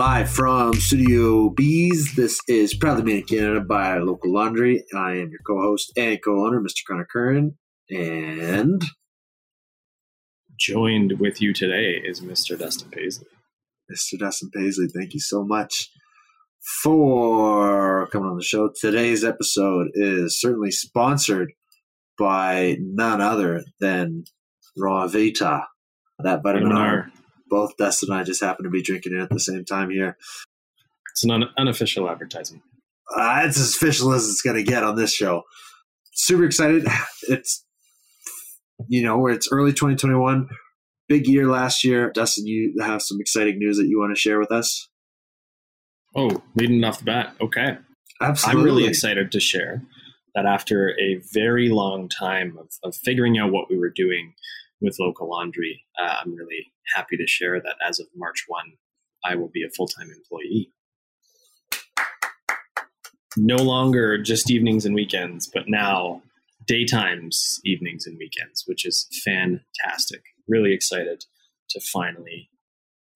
Live from Studio Bees, this is proudly made in Canada by Local Laundry. I am your co-host and co-owner, Mr. Connor Curran, and joined with you today is Mr. Dustin Paisley. Mr. Dustin Paisley, thank you so much for coming on the show. Today's episode is certainly sponsored by none other than Raw Vita, that vitamin R. Both Dustin and I just happen to be drinking it at the same time here. It's an un- unofficial advertisement. Uh, it's as official as it's going to get on this show. Super excited. It's, you know, it's early 2021, big year last year. Dustin, you have some exciting news that you want to share with us? Oh, leading off the bat. Okay. Absolutely. I'm really excited to share that after a very long time of, of figuring out what we were doing with local laundry, uh, I'm really happy to share that as of March 1, I will be a full time employee. No longer just evenings and weekends, but now daytimes, evenings, and weekends, which is fantastic. Really excited to finally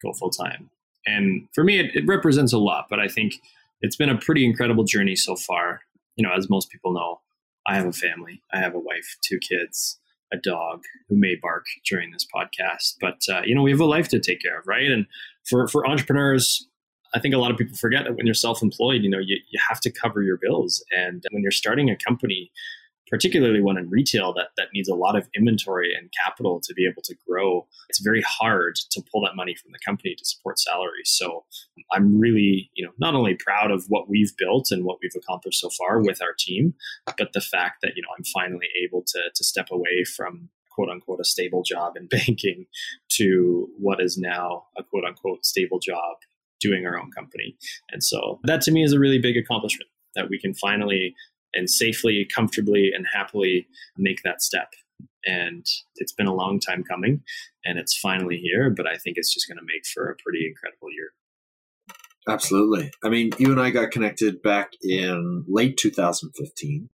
go full time. And for me, it, it represents a lot, but I think it's been a pretty incredible journey so far. You know, as most people know, I have a family, I have a wife, two kids, a dog who may bark during this podcast, but uh, you know, we have a life to take care of, right? And for for entrepreneurs, I think a lot of people forget that when you're self-employed, you know, you, you have to cover your bills. And when you're starting a company, particularly one in retail that, that needs a lot of inventory and capital to be able to grow, it's very hard to pull that money from the company to support salaries. So I'm really, you know, not only proud of what we've built and what we've accomplished so far with our team, but the fact that, you know, I'm finally able to, to step away from quote unquote a stable job in banking to what is now a quote unquote stable job doing our own company. And so that to me is a really big accomplishment that we can finally and safely, comfortably, and happily make that step. And it's been a long time coming, and it's finally here. But I think it's just going to make for a pretty incredible year. Absolutely. I mean, you and I got connected back in late 2015,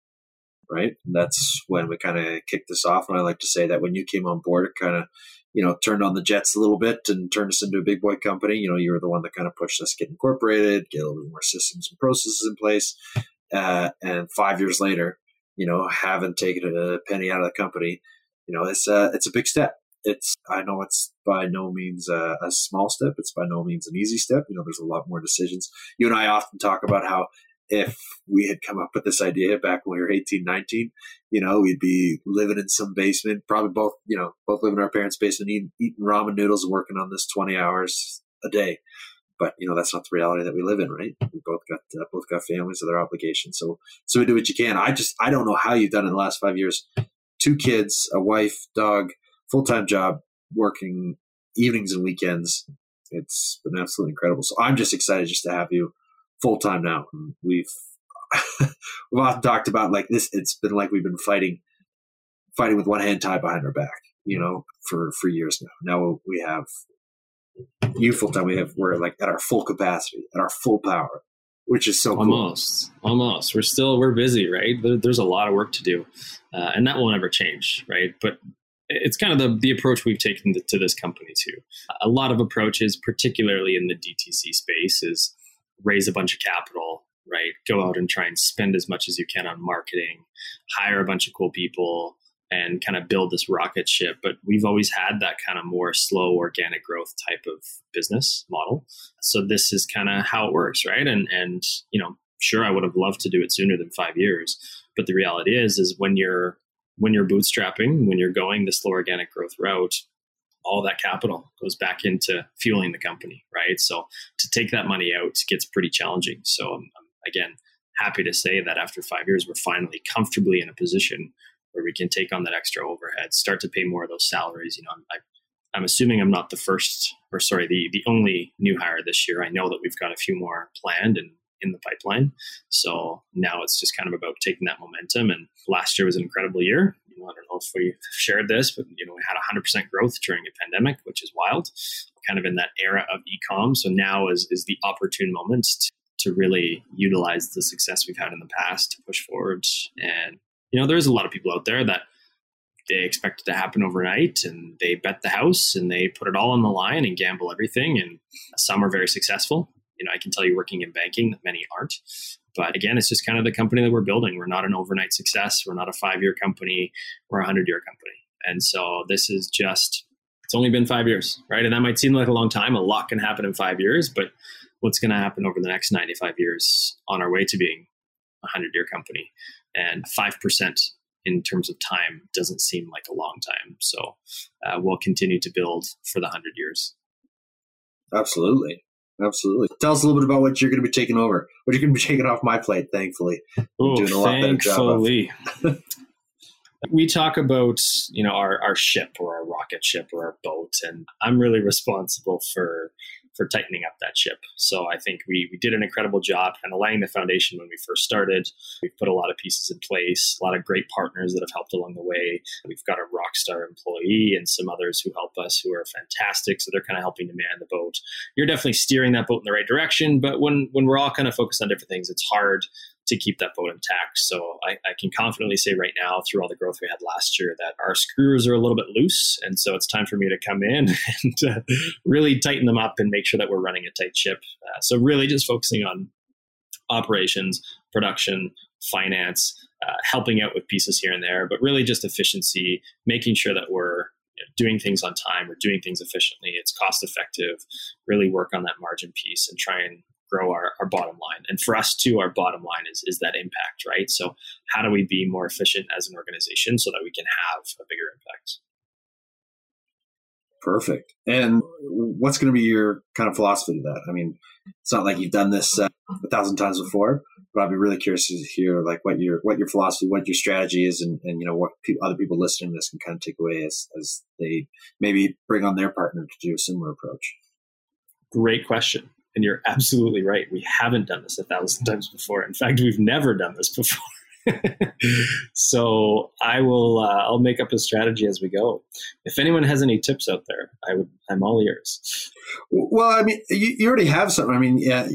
right? That's when we kind of kicked this off. And I like to say that when you came on board, it kind of, you know, turned on the jets a little bit and turned us into a big boy company. You know, you were the one that kind of pushed us get incorporated, get a little bit more systems and processes in place. Uh, and five years later, you know, haven't taken a penny out of the company. You know, it's a it's a big step. It's I know it's by no means a, a small step. It's by no means an easy step. You know, there's a lot more decisions. You and I often talk about how if we had come up with this idea back when we were 18, 19, you know, we'd be living in some basement, probably both, you know, both living in our parents' basement, eating, eating ramen noodles working on this 20 hours a day but you know that's not the reality that we live in, right? We both got uh, both got families, other obligations, so so we do what you can. I just I don't know how you've done in the last five years. Two kids, a wife, dog, full time job, working evenings and weekends. It's been absolutely incredible. So I'm just excited just to have you full time now. We've we've often talked about like this. It's been like we've been fighting fighting with one hand tied behind our back, you know, for for years now. Now we have you full time, we have we're like at our full capacity, at our full power, which is so almost, cool. almost. We're still we're busy, right? there's a lot of work to do, uh, and that will never change, right? But it's kind of the, the approach we've taken to, to this company too. A lot of approaches, particularly in the DTC space, is raise a bunch of capital, right? Go out and try and spend as much as you can on marketing, hire a bunch of cool people, and kind of build this rocket ship. But we've always had that kind of more slow organic growth type of business model. So this is kind of how it works, right? And and you know, sure, I would have loved to do it sooner than five years, but the reality is, is when you're when you're bootstrapping, when you're going the slow organic growth route, all that capital goes back into fueling the company, right? So to take that money out gets pretty challenging. So I'm, I'm again happy to say that after five years, we're finally comfortably in a position where we can take on that extra overhead, start to pay more of those salaries. You know, I, I'm assuming I'm not the first, or sorry, the the only new hire this year. I know that we've got a few more planned and in the pipeline. So now it's just kind of about taking that momentum. And last year was an incredible year. You know, I don't know if we shared this, but you know, we had 100% growth during a pandemic, which is wild. kind of in that era of e-com. So now is is the opportune moment to, to really utilize the success we've had in the past to push forward and you know, there's a lot of people out there that they expect it to happen overnight and they bet the house and they put it all on the line and gamble everything. And some are very successful you know, I can tell you working in banking that many aren't. But again, it's just kind of the company that we're building. We're not an overnight success. We're not a five year company. We're a hundred year company. And so this is just, it's only been five years, right? And that might seem like a long time. A lot can happen in five years, but what's going to happen over the next 95 years on our way to being a hundred year company? And 5% in terms of time doesn't seem like a long time. So uh, we'll continue to build for the 100 years. Absolutely. Absolutely. Tell us a little bit about what you're going to be taking over. What you're going to be taking off my plate, thankfully. Ooh, doing a lot thankfully. better job we talk about, you know, our, our ship or our rocket ship or our boat, and I'm really responsible for for tightening up that ship. So I think we, we did an incredible job of laying the foundation when we first started. We've put a lot of pieces in place, a lot of great partners that have helped along the way. We've got a rock star employee and some others who help us who are fantastic. So they're kind of helping to man the boat. You're definitely steering that boat in the right direction. But when, when we're all kind of focused on different things, it's hard to keep that boat intact. So I, I, can confidently say right now, through all the growth we had last year, that our screws are a little bit loose, and so it's time for me to come in and uh, really tighten them up and make sure that we're running a tight ship. Uh, so really, just focusing on operations, production, finance, uh, helping out with pieces here and there, but really just efficiency, making sure that we're doing things on time, we're doing things efficiently, it's cost effective, really work on that margin piece and try and grow our, our bottom line. And for us too, our bottom line is, is that impact, right? So how do we be more efficient as an organization so that we can have a bigger impact? Perfect. And what's going to be your kind of philosophy to that? I mean, it's not like you've done this uh, a thousand times before, but I'd be really curious to hear like what your what your philosophy, what your strategy is, and, and you know what pe- other people listening to this can kind of take away as as they maybe bring on their partner to do a similar approach. Great question. And you're absolutely right. We haven't done this a thousand times before. In fact, we've never done this before. so I will. Uh, I'll make up a strategy as we go. If anyone has any tips out there, I would. I'm all ears. Well, I mean, you, you already have some. I mean, yeah,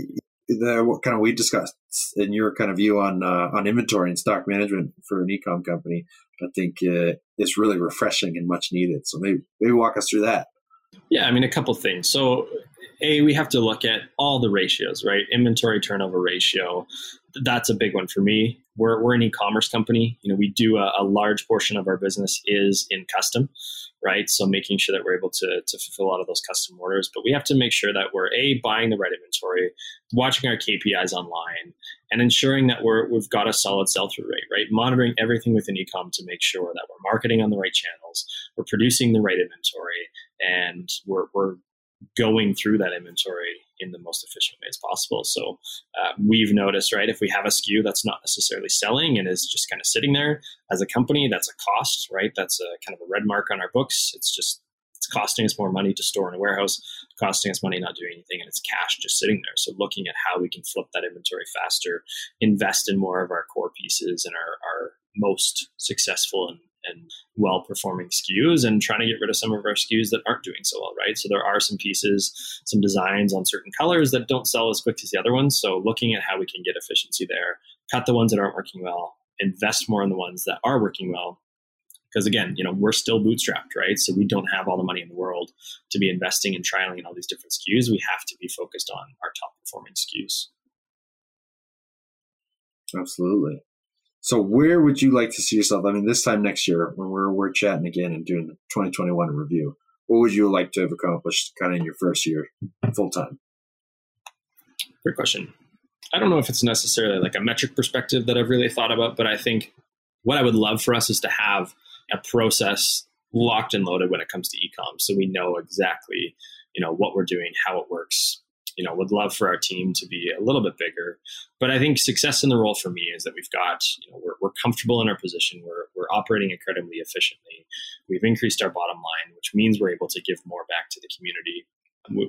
the what kind of we discussed in your kind of view on uh, on inventory and stock management for an ecom company. I think uh, it's really refreshing and much needed. So maybe maybe walk us through that. Yeah, I mean, a couple things. So a we have to look at all the ratios right? Inventory turnover ratio. That's a big one for me. We're, we're an e-commerce company. You know we do a, a, large portion of our business is in custom right? So making sure that we're able to, to fulfill a lot of those custom orders. But we have to make sure that we're a buying the right inventory watching our kpis online and ensuring that we're, we've got a solid sell-through rate right? Monitoring everything within ecom to make sure that we're marketing on the right channels we're producing the right inventory and we're, we're going through that inventory in the most efficient ways possible. So uh, we've noticed, right, if we have a SKU that's not necessarily selling and is just kind of sitting there as a company, that's a cost, right? That's a kind of a red mark on our books. It's just it's costing us more money to store in a warehouse, costing us money not doing anything, and it's cash just sitting there. So looking at how we can flip that inventory faster, invest in more of our core pieces and our, our most successful and and well performing SKUs and trying to get rid of some of our SKUs that aren't doing so well, right? So there are some pieces, some designs on certain colors that don't sell as quick as the other ones. So looking at how we can get efficiency there, cut the ones that aren't working well, invest more in the ones that are working well. Because again, you know, we're still bootstrapped, right? So we don't have all the money in the world to be investing and trialing in all these different SKUs. We have to be focused on our top performing SKUs. Absolutely. So where would you like to see yourself? I mean, this time next year when we're we're chatting again and doing the 2021 review, what would you like to have accomplished kind of in your first year full time? Great question. I don't know if it's necessarily like a metric perspective that I've really thought about, but I think what I would love for us is to have a process locked and loaded when it comes to ecom, so we know exactly you know what we're doing, how it works, you know would love for our team to be a little bit bigger. But i think success in the role for me is that we've got you know we're, we're comfortable in our position. We're, we're operating incredibly efficiently. We've increased our bottom line which means we're able to give more back to the community.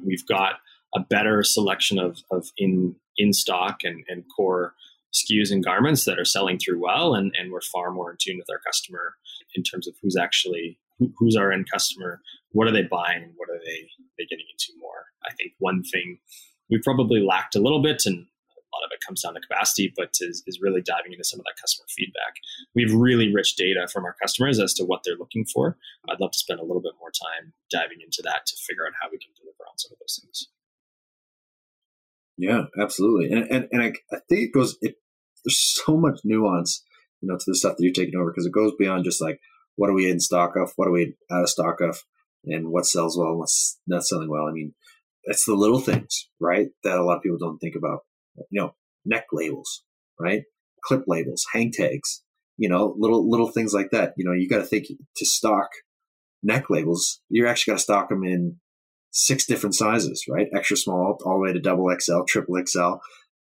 We've got a better selection of, of in in stock and, and core SKUs and garments that are selling through well and, and we're far more in tune with our customer in terms of who's actually who, who's our end customer what are they buying and what are they they getting into more I think one thing we probably lacked a little bit, and a lot of it comes down to capacity, but is, is really diving into some of that customer feedback. We have really rich data from our customers as to what they're looking for. I'd love to spend a little bit more time diving into that to figure out how we can deliver on some of those things. Yeah, absolutely. And and, and I, I think it goes. It, there's so much nuance, you know, to the stuff that you're taking over because it goes beyond just like what are we in stock of, what are we out of stock of, and what sells well, and what's not selling well. I mean, it's the little things, right, that a lot of people don't think about. You know, neck labels, right, clip labels, hang tags, you know, little little things like that. You know, you got to think to stock neck labels. You're actually got to stock them in six different sizes, right? Extra small all the way to double XL, triple XL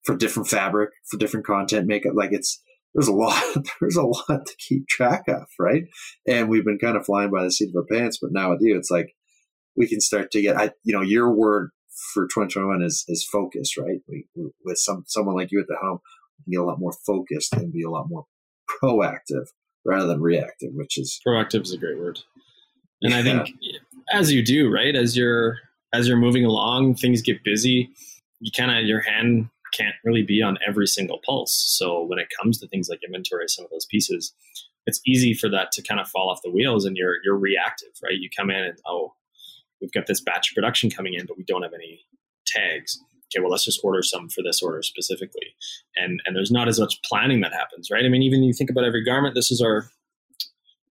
for different fabric, for different content makeup. Like it's there's a lot there's a lot to keep track of, right? And we've been kind of flying by the seat of our pants, but now with you, it's like we can start to get I you know, your word for 2021 is is focus, right? We, with some someone like you at the helm, we can get a lot more focused and be a lot more proactive rather than reactive, which is proactive is a great word. And I think as you do, right, as you're as you're moving along, things get busy. You kind of your hand can't really be on every single pulse. So when it comes to things like inventory, some of those pieces, it's easy for that to kind of fall off the wheels, and you're you're reactive, right? You come in and oh, we've got this batch of production coming in, but we don't have any tags. Okay, well, let's just order some for this order specifically, and and there's not as much planning that happens, right? I mean, even you think about every garment. This is our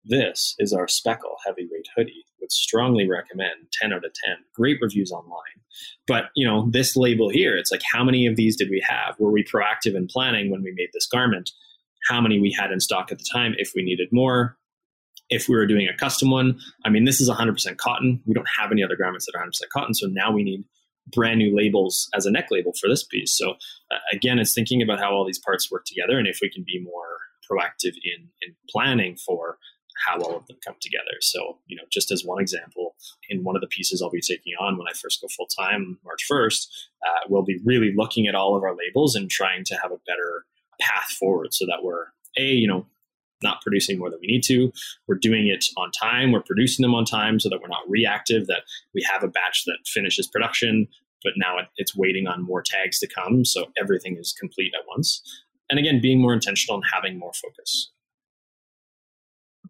this is our speckle heavyweight hoodie. Would strongly recommend 10 out of 10. Great reviews online. But, you know, this label here, it's like how many of these did we have? Were we proactive in planning when we made this garment? How many we had in stock at the time if we needed more? If we were doing a custom one, I mean, this is 100% cotton. We don't have any other garments that are 100% cotton. So now we need brand new labels as a neck label for this piece. So uh, again, it's thinking about how all these parts work together and if we can be more proactive in in planning for how all of them come together. So, you know, just as one example, in one of the pieces I'll be taking on when I first go full time March 1st, uh, we'll be really looking at all of our labels and trying to have a better path forward so that we're, A, you know, not producing more than we need to. We're doing it on time. We're producing them on time so that we're not reactive, that we have a batch that finishes production, but now it's waiting on more tags to come. So everything is complete at once. And again, being more intentional and having more focus.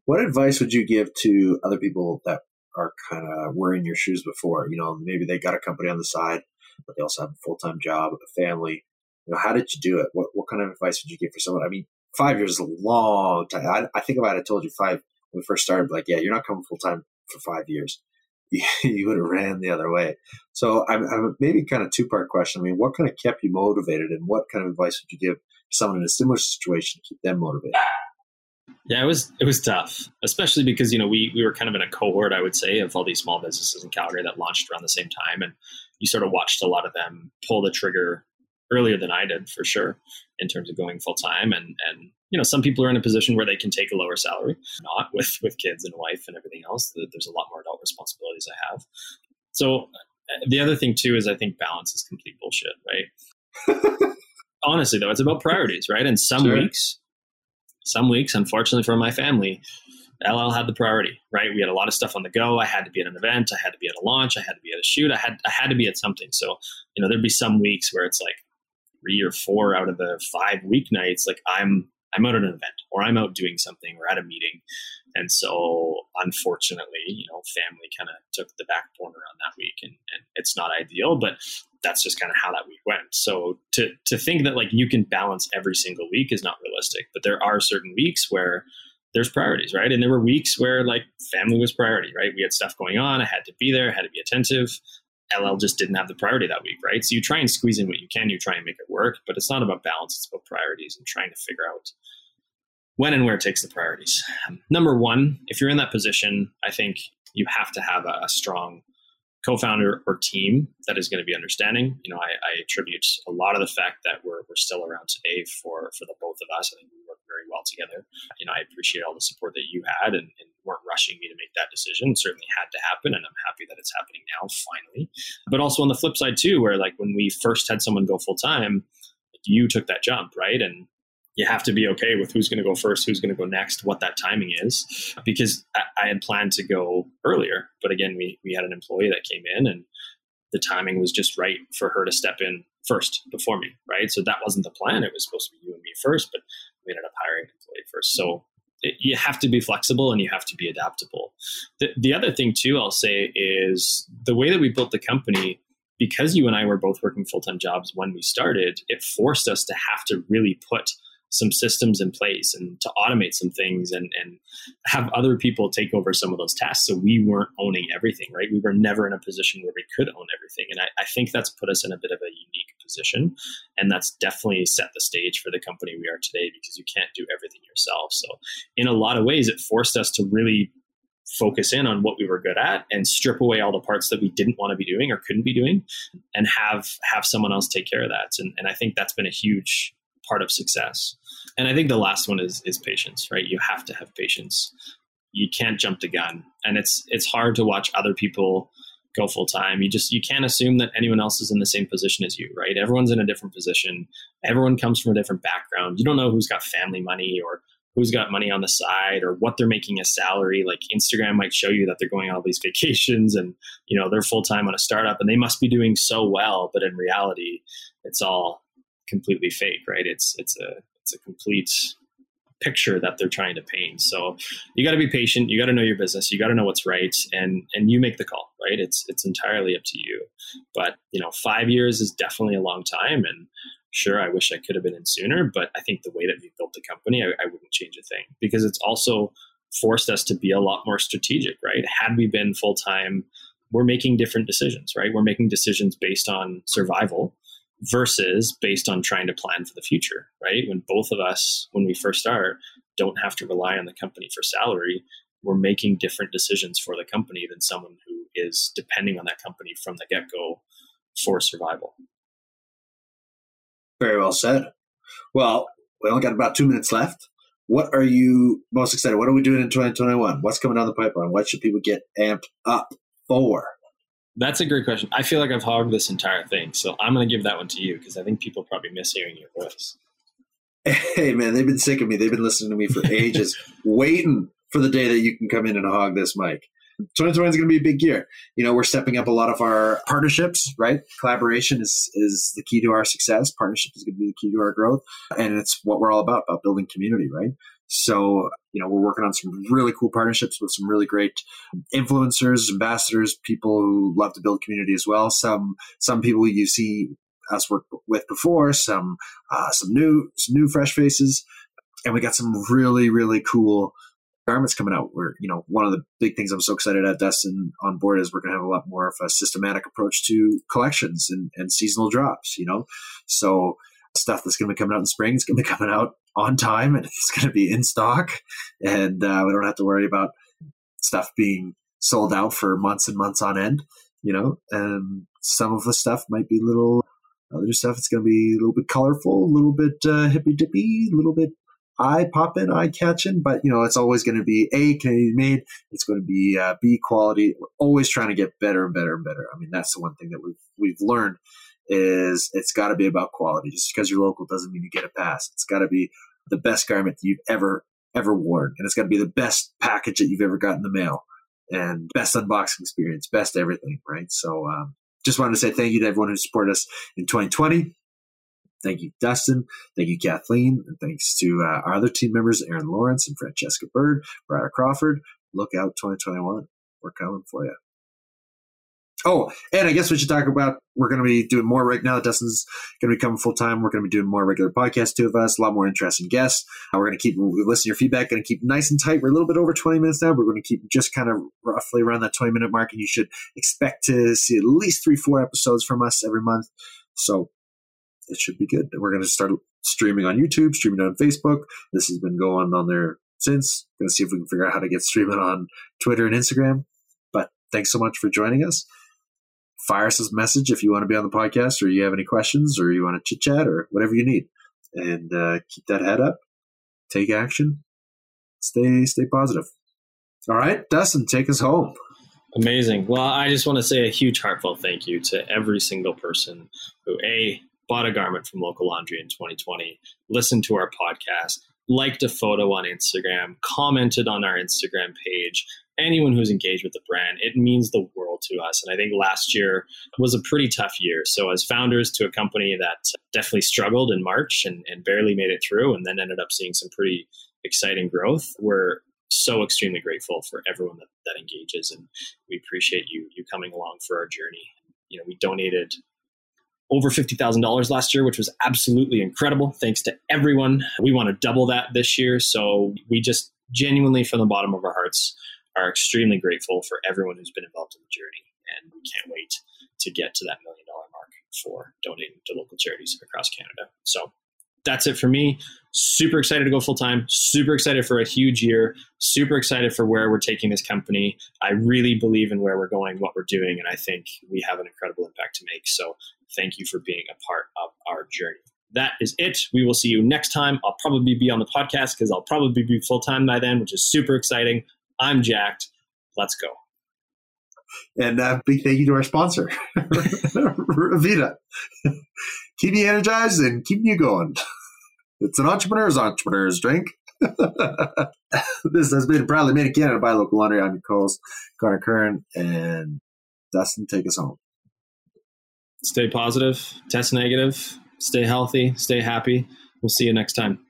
What advice would you give to other people that are kind of were in your shoes before? You know, maybe they got a company on the side, but they also have a full time job, a family. You know, how did you do it? What what kind of advice would you give for someone? I mean, five years is a long time. I, I think about it. I told you five when we first started. Like, yeah, you're not coming full time for five years. You, would have ran the other way. So, I'm, I'm maybe kind of two part question. I mean, what kind of kept you motivated, and what kind of advice would you give someone in a similar situation to keep them motivated? Yeah, it was it was tough, especially because you know we we were kind of in a cohort, I would say, of all these small businesses in Calgary that launched around the same time, and you sort of watched a lot of them pull the trigger earlier than I did, for sure, in terms of going full time. And and you know, some people are in a position where they can take a lower salary, not with with kids and wife and everything else. There's a lot more adult responsibilities I have. So uh, the other thing too is I think balance is complete bullshit, right? Honestly, though, it's about priorities, right? And some sure. weeks some weeks, unfortunately for my family, LL had the priority, right? We had a lot of stuff on the go. I had to be at an event. I had to be at a launch. I had to be at a shoot. I had I had to be at something. So, you know, there'd be some weeks where it's like three or four out of the five weeknights, like I'm I'm out at an event or I'm out doing something or at a meeting. And so unfortunately, you know, family kind of took the back corner on that week and, and it's not ideal, but that's just kind of how that week went. So to to think that like you can balance every single week is not realistic. But there are certain weeks where there's priorities, right? And there were weeks where like family was priority, right? We had stuff going on. I had to be there, I had to be attentive. LL just didn't have the priority that week, right? So you try and squeeze in what you can, you try and make it work, but it's not about balance, it's about priorities and trying to figure out when and where it takes the priorities. Number one, if you're in that position, I think you have to have a, a strong co-founder or team that is going to be understanding. You know, I, I, attribute a lot of the fact that we're, we're still around today for for the both of us. I think we work very well together. You know, I appreciate all the support that you had and, and rushing me to make that decision. It certainly had to happen, and I'm happy that it's happening now, finally. But also on the flip side too, where like when we first had someone go full time, you took that jump, right? And you have to be okay with who's going to go first, who's going to go next, what that timing is. Because I, had planned to go earlier, but again, we we had an employee that came in, and the timing was just right for her to step in first before me, right? So that wasn't the plan. It was supposed to be you and me first, but we ended up hiring an employee first. So it, you have to be flexible and you have to be adaptable. The, the other thing too, I'll say is the way that we built the company because you and I were both working full time jobs when we started, it forced us to have to really put some systems in place and to automate some things and, and have other people take over some of those tasks. So we weren't owning everything, right? We were never in a position where we could own everything. And I, I think that's put us in a bit of a unique position. And that's definitely set the stage for the company we are today because you can't do everything yourself. So in a lot of ways, it forced us to really focus in on what we were good at and strip away all the parts that we didn't want to be doing or couldn't be doing and have have someone else take care of that and, and i think that's been a huge part of success. And i think the last one is is patience right? You have to have patience. You can't jump the gun. And it's it's hard to watch other people go full time. You just you can't assume that anyone else is in the same position as you right? Everyone's in a different position. Everyone comes from a different background. You don't know who's got family money or who's got money on the side or what they're making a salary. Like Instagram might show you that they're going on all these vacations and you know they're full time on a startup and they must be doing so well, but in reality, it's all completely fake, right? It's it's a it's a complete picture that they're trying to paint. So you got to be patient. You got to know your business. You got to know what's right, and and you make the call, right? It's it's entirely up to you. But you know, five years is definitely a long time, and sure, I wish I could have been in sooner, but I think the way that we built the company, I, I wouldn't change a thing because it's also forced us to be a lot more strategic, right? Had we been full time, we're making different decisions, right? We're making decisions based on survival versus based on trying to plan for the future, right? When both of us, when we first start, don't have to rely on the company for salary, we're making different decisions for the company than someone who is depending on that company from the get go for survival. Very well said. Well, we only got about two minutes left. What are you most excited? What are we doing in 2021? What's coming down the pipeline? What should people get amped up for? That's a great question. I feel like I've hogged this entire thing, so I'm going to give that one to you because I think people probably miss hearing your voice. Hey, man, they've been sick of me. They've been listening to me for ages, waiting for the day that you can come in and hog this mic. 2020 is going to be a big year. You know, we're stepping up a lot of our partnerships, right? Collaboration is is the key to our success. Partnership is going to be the key to our growth, and it's what we're all about about building community, right? So, you know, we're working on some really cool partnerships with some really great influencers, ambassadors, people who love to build community as well. Some some people you see us work with before, some uh, some new some new fresh faces, and we got some really really cool garments coming out. Where you know one of the big things I'm so excited at Dustin on board is we're going to have a lot more of a systematic approach to collections and, and seasonal drops. You know, so stuff that's going to be coming out in spring is going to be coming out on time and it's going to be in stock, and uh, we don't have to worry about stuff being sold out for months and months on end. You know, and some of the stuff might be little other stuff. It's going to be a little bit colorful, a little bit uh, hippy dippy, a little bit eye popping, eye catching, but you know, it's always going to be A, Canadian made. It's going to be uh, B quality. We're always trying to get better and better and better. I mean, that's the one thing that we've, we've learned is it's got to be about quality. Just because you're local doesn't mean you get a pass. It's got to be the best garment that you've ever, ever worn. And it's got to be the best package that you've ever got in the mail and best unboxing experience, best everything. Right. So, um, just wanted to say thank you to everyone who supported us in 2020. Thank you, Dustin. Thank you, Kathleen. And thanks to uh, our other team members, Aaron Lawrence and Francesca Bird, Brad Crawford. Look out 2021. We're coming for you. Oh, and I guess we should talk about we're going to be doing more right now. Dustin's going to be coming full time. We're going to be doing more regular podcasts, two of us, a lot more interesting guests. Uh, we're going to keep listening to your feedback, going to keep nice and tight. We're a little bit over 20 minutes now. We're going to keep just kind of roughly around that 20 minute mark, and you should expect to see at least three, four episodes from us every month. So it should be good. We're going to start streaming on YouTube, streaming on Facebook. This has been going on there since. Going to see if we can figure out how to get streaming on Twitter and Instagram. But thanks so much for joining us. Fire us a message if you want to be on the podcast or you have any questions or you want to chit chat or whatever you need. And uh, keep that head up. Take action. Stay stay positive. All right, Dustin, take us home. Amazing. Well, I just want to say a huge heartfelt thank you to every single person who a bought a garment from local laundry in 2020, listened to our podcast, liked a photo on Instagram, commented on our Instagram page. Anyone who's engaged with the brand, it means the world to us. And I think last year was a pretty tough year. So, as founders to a company that definitely struggled in March and, and barely made it through, and then ended up seeing some pretty exciting growth, we're so extremely grateful for everyone that, that engages. And we appreciate you, you coming along for our journey you know, we donated over $50,000 last year, which was absolutely incredible. Thanks to everyone. We want to double that this year. So we just genuinely, from the bottom of our hearts, are extremely grateful for everyone who's been involved in the journey. And we can't wait to get to that million dollar mark for donating to local charities across Canada. So that's it for me. Super excited to go full time. Super excited for a huge year. Super excited for where we're taking this company. I really believe in where we're going, what we're doing, and I think we have an incredible impact to make. So thank you for being a part of our journey. That is it. We will see you next time. I'll probably be on the podcast because I'll probably be full time by then, which is super exciting. I'm jacked. Let's go. And uh, big thank you to our sponsor, Revita. Keep you energized and keep you going. It's an entrepreneur's entrepreneur's drink. this has been proudly made in Canada by Local Laundry. I'm your host, Connor Curran, and Dustin, take us home. Stay positive, test negative, stay healthy, stay happy. We'll see you next time.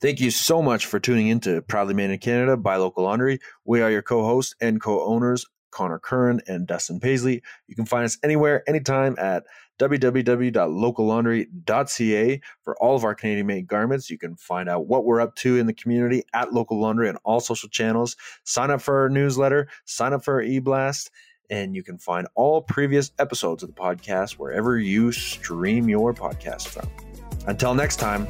Thank you so much for tuning in to Proudly Made in Canada by Local Laundry. We are your co hosts and co owners, Connor Curran and Dustin Paisley. You can find us anywhere, anytime at www.locallaundry.ca for all of our Canadian made garments. You can find out what we're up to in the community at Local Laundry on all social channels. Sign up for our newsletter, sign up for our e blast, and you can find all previous episodes of the podcast wherever you stream your podcast from. Until next time.